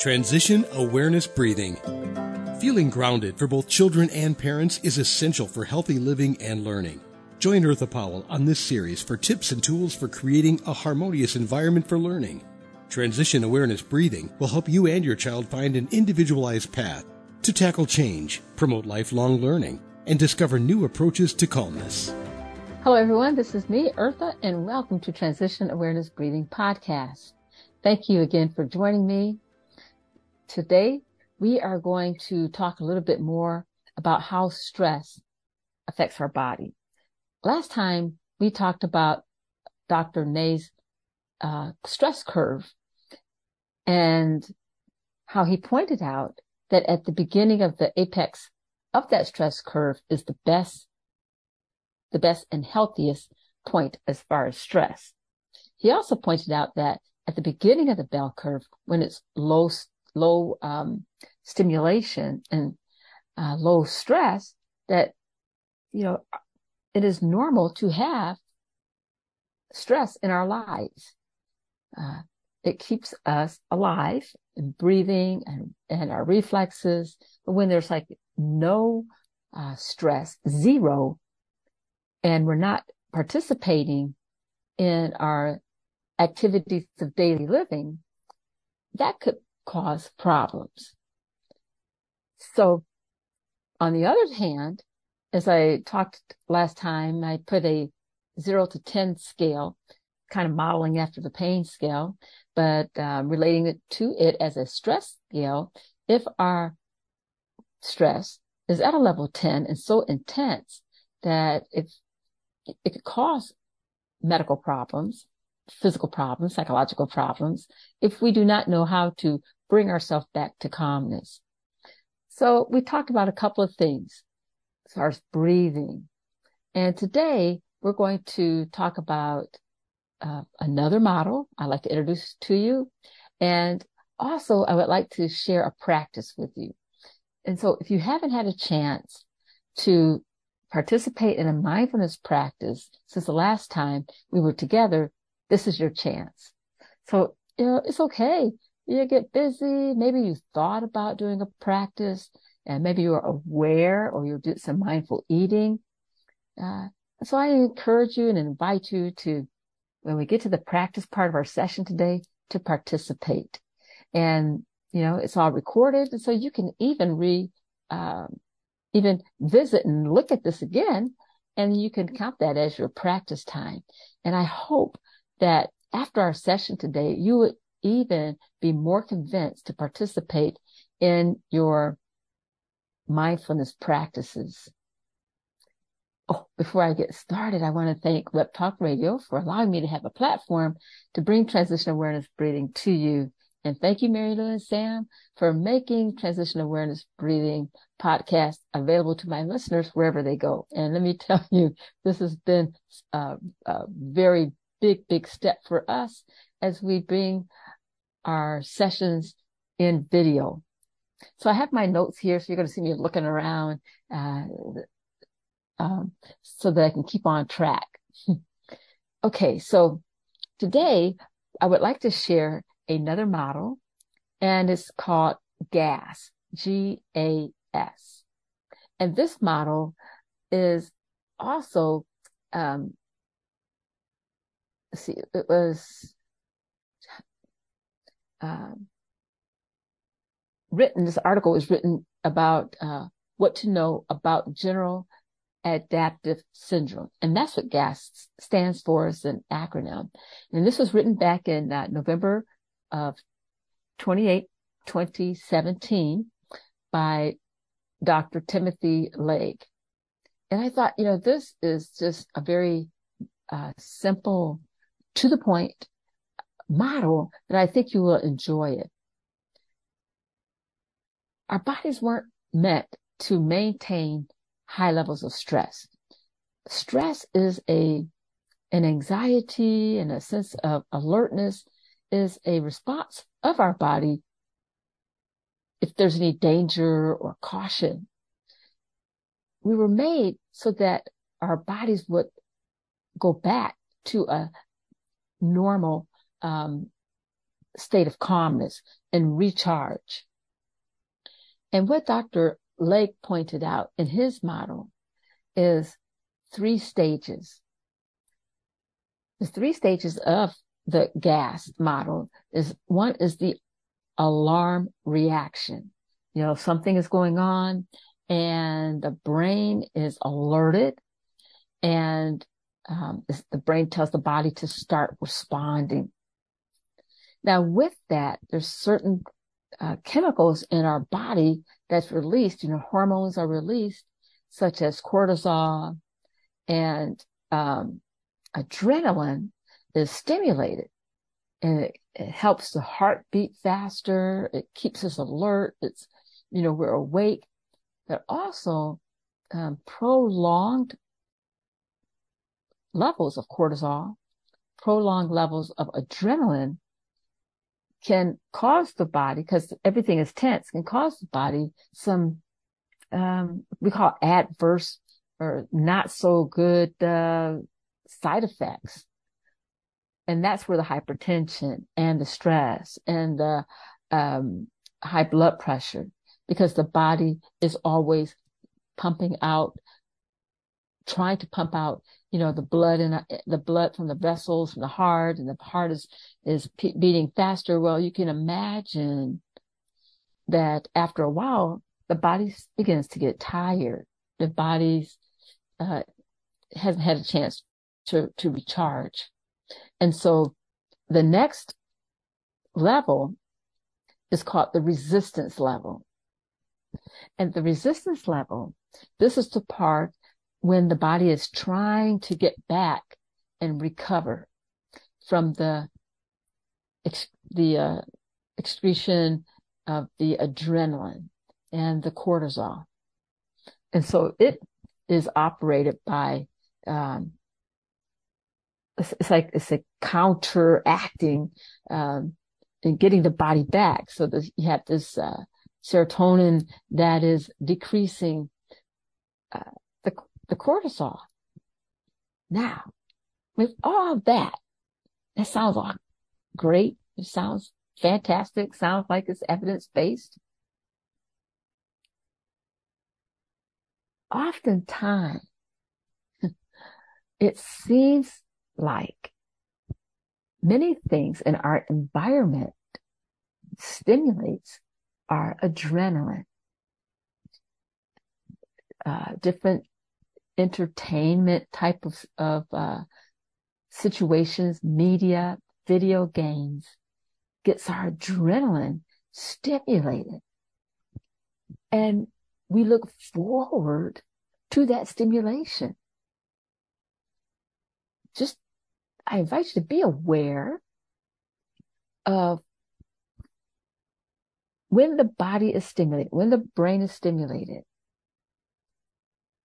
Transition Awareness Breathing. Feeling grounded for both children and parents is essential for healthy living and learning. Join Eartha Powell on this series for tips and tools for creating a harmonious environment for learning. Transition Awareness Breathing will help you and your child find an individualized path to tackle change, promote lifelong learning, and discover new approaches to calmness. Hello, everyone. This is me, Eartha, and welcome to Transition Awareness Breathing Podcast. Thank you again for joining me. Today, we are going to talk a little bit more about how stress affects our body. Last time we talked about Dr. Ney's uh, stress curve and how he pointed out that at the beginning of the apex of that stress curve is the best, the best and healthiest point as far as stress. He also pointed out that at the beginning of the bell curve, when it's low, low um, stimulation and uh, low stress, that you know it is normal to have stress in our lives. Uh, it keeps us alive and breathing and, and our reflexes. But when there's like no uh, stress, zero, and we're not participating in our activities of daily living, that could cause problems. So on the other hand, as I talked last time, I put a zero to 10 scale, kind of modeling after the pain scale, but um, relating it to it as a stress scale. If our stress is at a level 10 and so intense that if it could cause medical problems, physical problems, psychological problems, if we do not know how to bring ourselves back to calmness. So we talked about a couple of things as far as breathing. And today we're going to talk about uh, another model I'd like to introduce to you. And also I would like to share a practice with you. And so if you haven't had a chance to participate in a mindfulness practice since the last time we were together, this is your chance. So, you know, it's okay. You get busy. Maybe you thought about doing a practice and maybe you're aware or you did some mindful eating. Uh, so I encourage you and invite you to, when we get to the practice part of our session today, to participate. And, you know, it's all recorded. And so you can even re, um, even visit and look at this again. And you can count that as your practice time. And I hope that after our session today, you would even be more convinced to participate in your mindfulness practices. Oh, before I get started, I want to thank Web Talk Radio for allowing me to have a platform to bring transition awareness breathing to you. And thank you, Mary Lou and Sam, for making transition awareness breathing podcast available to my listeners wherever they go. And let me tell you, this has been a, a very big, big step for us as we bring our sessions in video. So I have my notes here. So you're going to see me looking around, uh, um, so that I can keep on track. okay. So today I would like to share another model and it's called GAS, G-A-S. And this model is also, um, see, it was, um, written, this article was written about uh, what to know about general adaptive syndrome. And that's what GAS stands for as an acronym. And this was written back in uh, November of 28, 2017 by Dr. Timothy Lake. And I thought, you know, this is just a very uh, simple, to the point model that I think you will enjoy it our bodies weren't meant to maintain high levels of stress. Stress is a, an anxiety and a sense of alertness is a response of our body if there's any danger or caution. We were made so that our bodies would go back to a normal um, state of calmness and recharge. And what Dr. Lake pointed out in his model is three stages. The three stages of the GAS model is one is the alarm reaction. You know, something is going on and the brain is alerted and um, the brain tells the body to start responding. Now, with that, there's certain uh, chemicals in our body that's released. You know, hormones are released, such as cortisol and um, adrenaline is stimulated, and it, it helps the heart beat faster. It keeps us alert. It's you know we're awake, but also um, prolonged levels of cortisol, prolonged levels of adrenaline can cause the body, because everything is tense, can cause the body some, um, we call adverse or not so good, uh, side effects. And that's where the hypertension and the stress and the, um, high blood pressure, because the body is always pumping out, trying to pump out you know, the blood and the blood from the vessels from the heart and the heart is, is beating faster. Well, you can imagine that after a while, the body begins to get tired. The body uh, hasn't had a chance to, to recharge. And so the next level is called the resistance level. And the resistance level, this is the part when the body is trying to get back and recover from the the uh, excretion of the adrenaline and the cortisol. And so it is operated by, um, it's, it's, like, it's a counteracting, um, and getting the body back. So that you have this, uh, serotonin that is decreasing, uh, the cortisol. Now, with all that, that sounds all great. It sounds fantastic. Sounds like it's evidence based. Oftentimes, it seems like many things in our environment stimulates our adrenaline. Uh, different entertainment type of, of uh, situations, media, video games, gets our adrenaline stimulated. And we look forward to that stimulation. Just, I invite you to be aware of when the body is stimulated, when the brain is stimulated,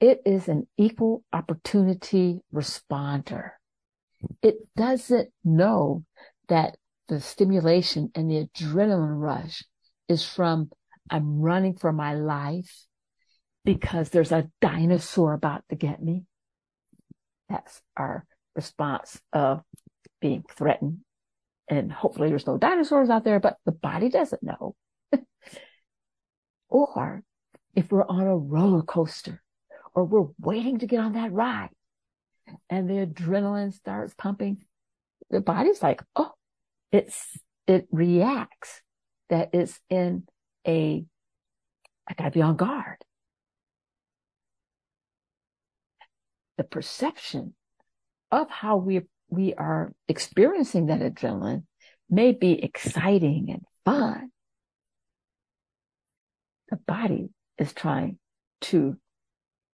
it is an equal opportunity responder. It doesn't know that the stimulation and the adrenaline rush is from I'm running for my life because there's a dinosaur about to get me. That's our response of being threatened. And hopefully there's no dinosaurs out there, but the body doesn't know. or if we're on a roller coaster or we're waiting to get on that ride and the adrenaline starts pumping, the body's like, oh, it's, it reacts that it's in a, I gotta be on guard. The perception of how we, we are experiencing that adrenaline may be exciting and fun. The body is trying to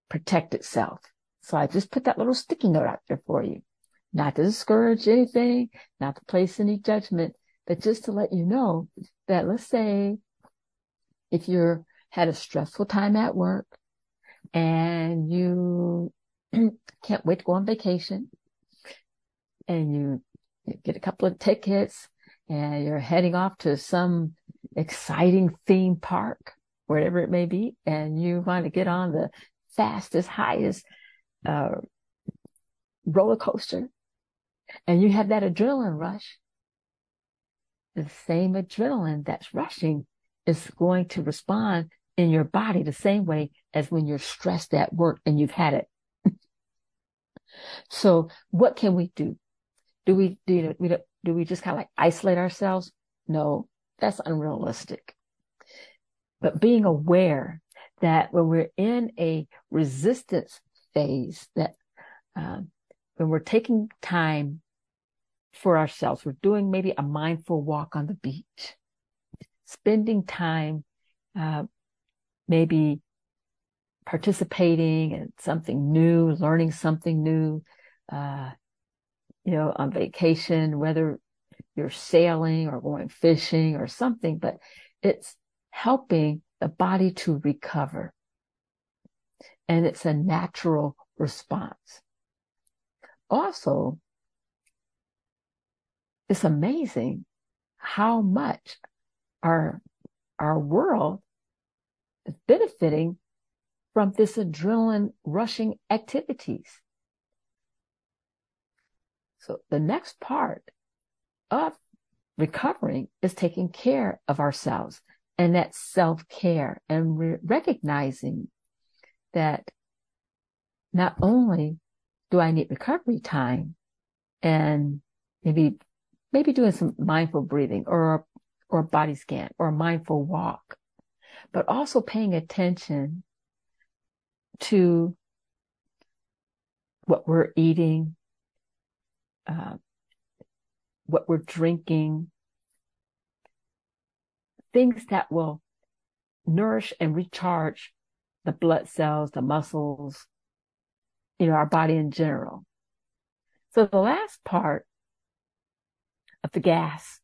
protect itself. So I just put that little sticky note out there for you. Not to discourage anything, not to place any judgment, but just to let you know that let's say if you're had a stressful time at work and you can't wait to go on vacation and you get a couple of tickets and you're heading off to some exciting theme park, wherever it may be, and you want to get on the fastest, highest uh, roller coaster, and you have that adrenaline rush, the same adrenaline that's rushing is going to respond in your body the same way as when you're stressed at work and you've had it. so what can we do? Do we do you we do we just kind of like isolate ourselves? No, that's unrealistic. But being aware that when we're in a resistance phase, that um, when we're taking time for ourselves, we're doing maybe a mindful walk on the beach, spending time, uh, maybe participating in something new, learning something new, uh, you know, on vacation, whether you're sailing or going fishing or something, but it's helping the body to recover. And it's a natural response. Also, it's amazing how much our, our world is benefiting from this adrenaline rushing activities. So the next part of recovering is taking care of ourselves and that self care and re- recognizing that not only do I need recovery time and maybe, maybe doing some mindful breathing or, or body scan or a mindful walk, but also paying attention to what we're eating, uh, what we're drinking, things that will nourish and recharge the blood cells, the muscles, you know, our body in general. So the last part of the gas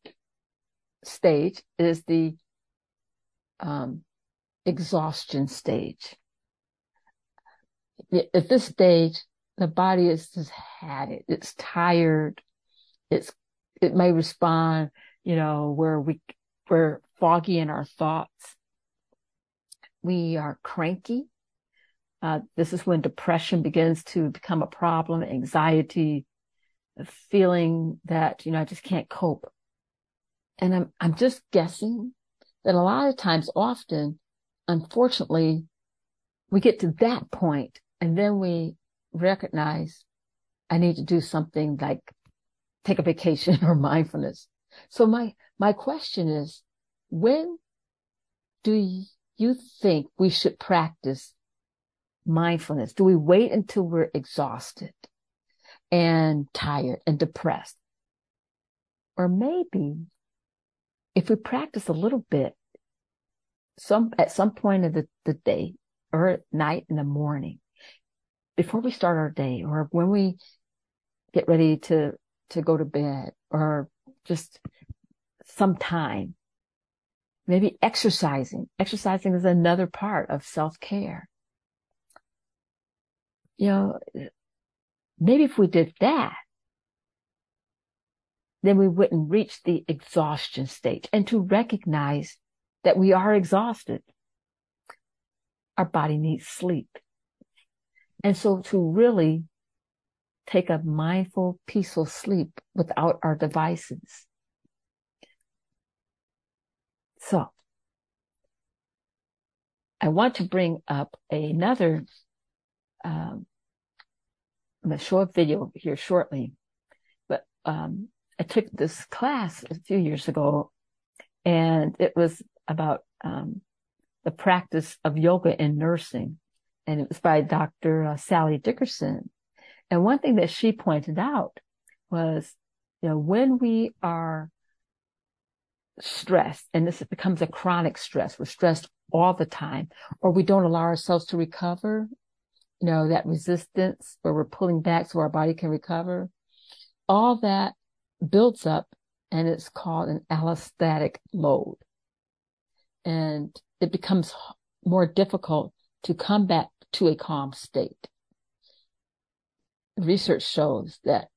stage is the um, exhaustion stage. At this stage, the body is just had it. It's tired. It's it may respond, you know, where we we're foggy in our thoughts. We are cranky. Uh, this is when depression begins to become a problem, anxiety, a feeling that, you know, I just can't cope. And I'm, I'm just guessing that a lot of times, often, unfortunately, we get to that point and then we recognize I need to do something like take a vacation or mindfulness. So my, my question is, when do you think we should practice mindfulness? Do we wait until we're exhausted and tired and depressed? Or maybe if we practice a little bit, some, at some point of the, the day or at night in the morning, before we start our day or when we get ready to to go to bed or just some time. Maybe exercising. Exercising is another part of self-care. You know, maybe if we did that, then we wouldn't reach the exhaustion stage and to recognize that we are exhausted. Our body needs sleep. And so to really take a mindful, peaceful sleep without our devices. So I want to bring up another, um, a video here shortly, but, um, I took this class a few years ago and it was about, um, the practice of yoga in nursing. And it was by Dr. Uh, Sally Dickerson. And one thing that she pointed out was, you know, when we are stressed, and this becomes a chronic stress, we're stressed all the time, or we don't allow ourselves to recover, you know, that resistance where we're pulling back so our body can recover, all that builds up and it's called an allostatic load. And it becomes more difficult to come back to a calm state. Research shows that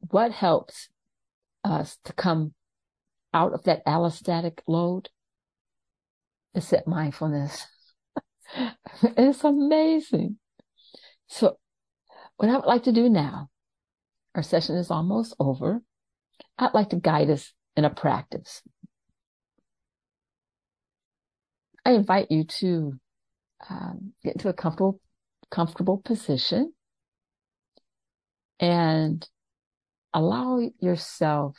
what helps us to come out of that allostatic load is that mindfulness. it's amazing. So what I would like to do now, our session is almost over. I'd like to guide us in a practice. I invite you to um, get into a comfortable, comfortable position and allow yourself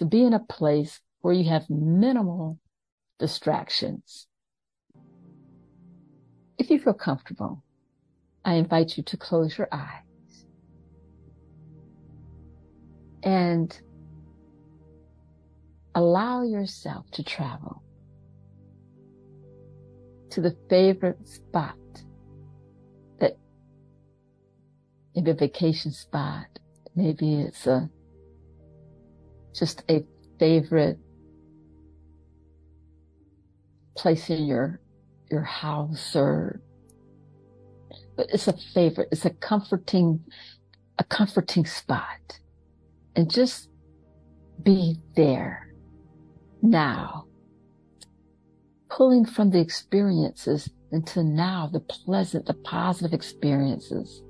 to be in a place where you have minimal distractions. If you feel comfortable, I invite you to close your eyes and allow yourself to travel to the favorite spot that maybe a vacation spot, maybe it's a just a favorite place in your your house or but it's a favorite it's a comforting a comforting spot. And just be there now. Pulling from the experiences into now the pleasant the positive experiences.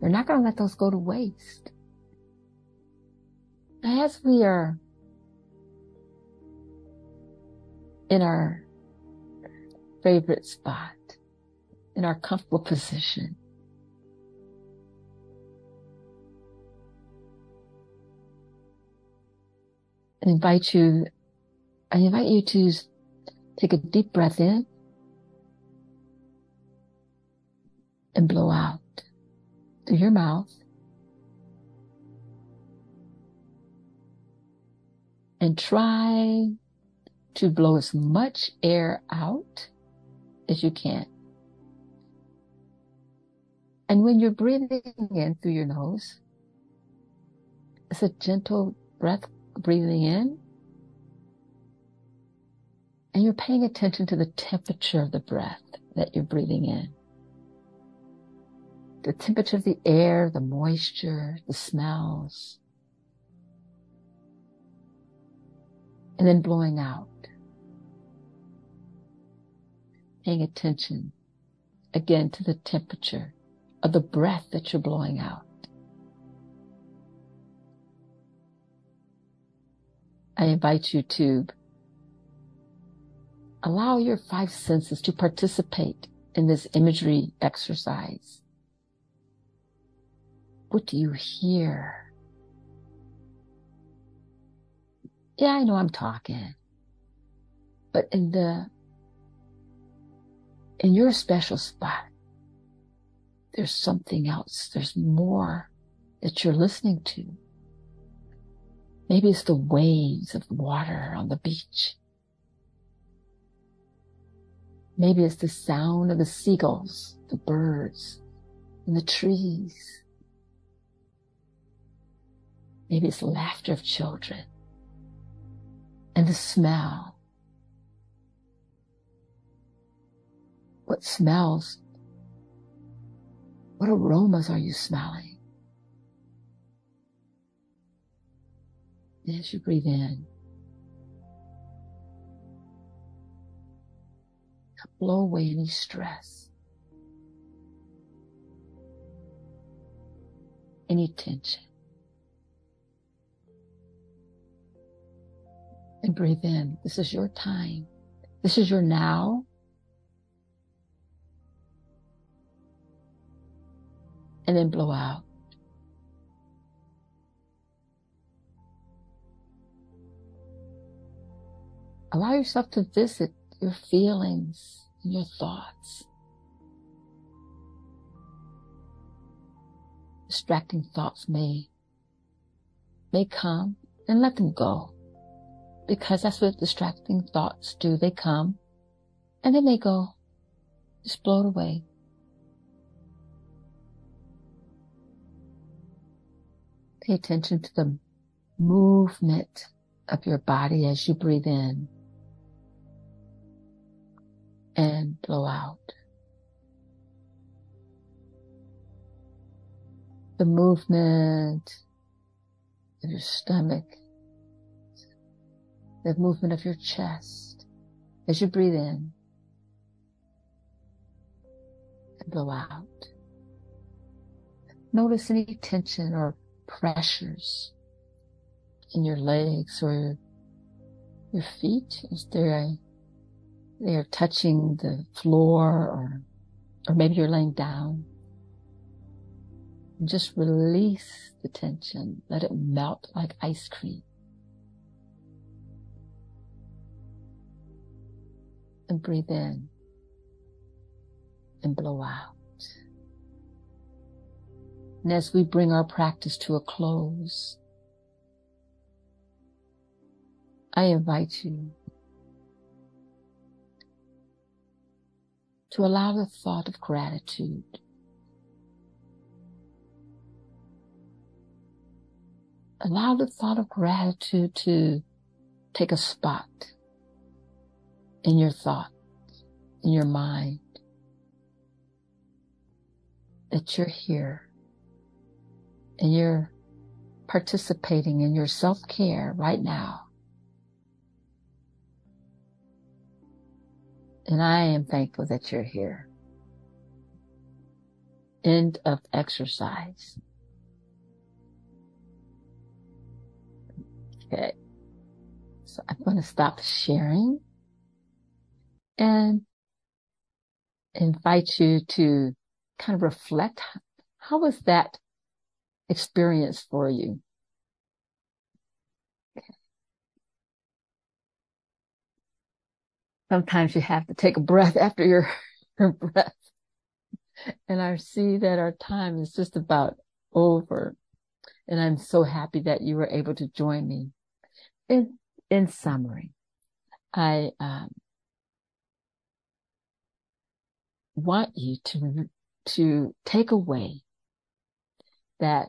You're not going to let those go to waste as we are in our favorite spot, in our comfortable position, I invite you, I invite you to take a deep breath in and blow out through your mouth. And try to blow as much air out as you can. And when you're breathing in through your nose, it's a gentle breath breathing in. And you're paying attention to the temperature of the breath that you're breathing in. The temperature of the air, the moisture, the smells. And then blowing out. Paying attention again to the temperature of the breath that you're blowing out. I invite you to allow your five senses to participate in this imagery exercise. What do you hear? Yeah, I know I'm talking. But in the, in your special spot, there's something else. There's more that you're listening to. Maybe it's the waves of water on the beach. Maybe it's the sound of the seagulls, the birds, and the trees. Maybe it's laughter of children and the smell. What smells? What aromas are you smelling? As you breathe in, blow away any stress, any tension. And breathe in. This is your time. This is your now. And then blow out. Allow yourself to visit your feelings and your thoughts. Distracting thoughts may, may come and let them go because that's what distracting thoughts do. They come and then they go, just blow it away. Pay attention to the movement of your body as you breathe in and blow out. The movement of your stomach the movement of your chest as you breathe in and blow out. Notice any tension or pressures in your legs or your feet as they're, they're touching the floor or, or maybe you're laying down. Just release the tension. Let it melt like ice cream. And breathe in and blow out. And as we bring our practice to a close, I invite you to allow the thought of gratitude allow the thought of gratitude to take a spot in your thoughts, in your mind, that you're here and you're participating in your self-care right now. And I am thankful that you're here. End of exercise. Okay. So I'm going to stop sharing and invite you to kind of reflect. How was that experience for you? Sometimes you have to take a breath after your, your breath. And I see that our time is just about over. And I'm so happy that you were able to join me in, in summary, I um, want you to to take away that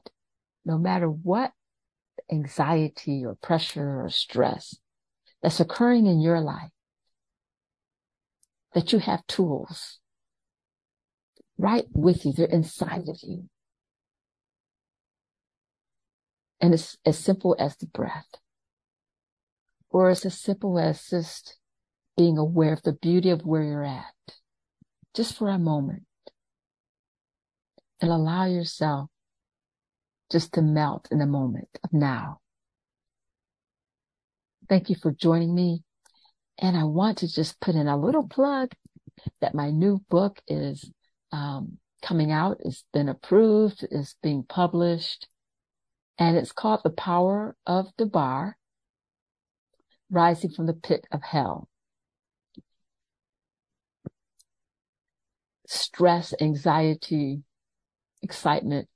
no matter what anxiety or pressure or stress that's occurring in your life, that you have tools right with you. They're inside of you. And it's as simple as the breath. Or it's as simple as just being aware of the beauty of where you're at, just for a moment. And allow yourself just to melt in the moment of now. Thank you for joining me. And I want to just put in a little plug that my new book is um, coming out. It's been approved. It's being published. And it's called The Power of Dabar rising from the pit of hell. Stress, anxiety, excitement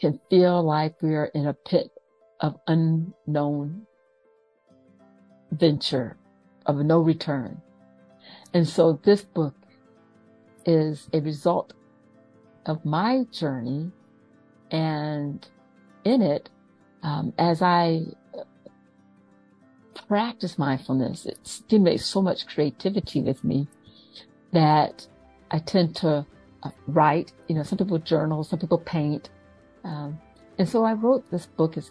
can feel like we are in a pit of unknown venture of no return. And so this book is a result of my journey and in it, um, as I practice mindfulness, it stimulates so much creativity with me that I tend to uh, write. You know, some people journal, some people paint. Um, and so I wrote this book. Is,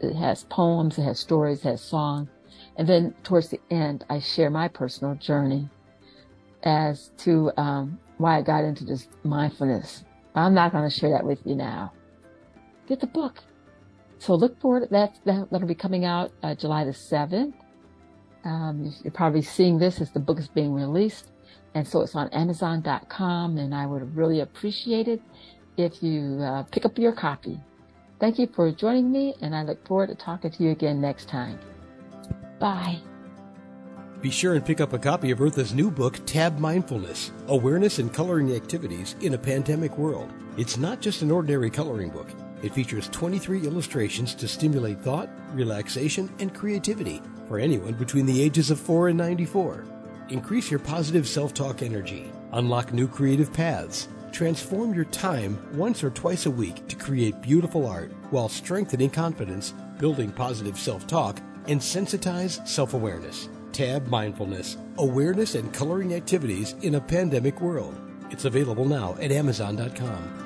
it has poems, it has stories, it has song, and then towards the end, I share my personal journey as to um, why I got into this mindfulness. I'm not going to share that with you now. Get the book. So look forward. That, that that'll be coming out uh, July the 7th. Um, you're probably seeing this as the book is being released. And so it's on Amazon.com. And I would really appreciate it if you uh, pick up your copy. Thank you for joining me. And I look forward to talking to you again next time. Bye. Be sure and pick up a copy of Eartha's new book, Tab Mindfulness Awareness and Coloring Activities in a Pandemic World. It's not just an ordinary coloring book. It features 23 illustrations to stimulate thought, relaxation, and creativity for anyone between the ages of 4 and 94. Increase your positive self talk energy, unlock new creative paths, transform your time once or twice a week to create beautiful art while strengthening confidence, building positive self talk, and sensitize self awareness. Tab Mindfulness Awareness and Coloring Activities in a Pandemic World. It's available now at Amazon.com.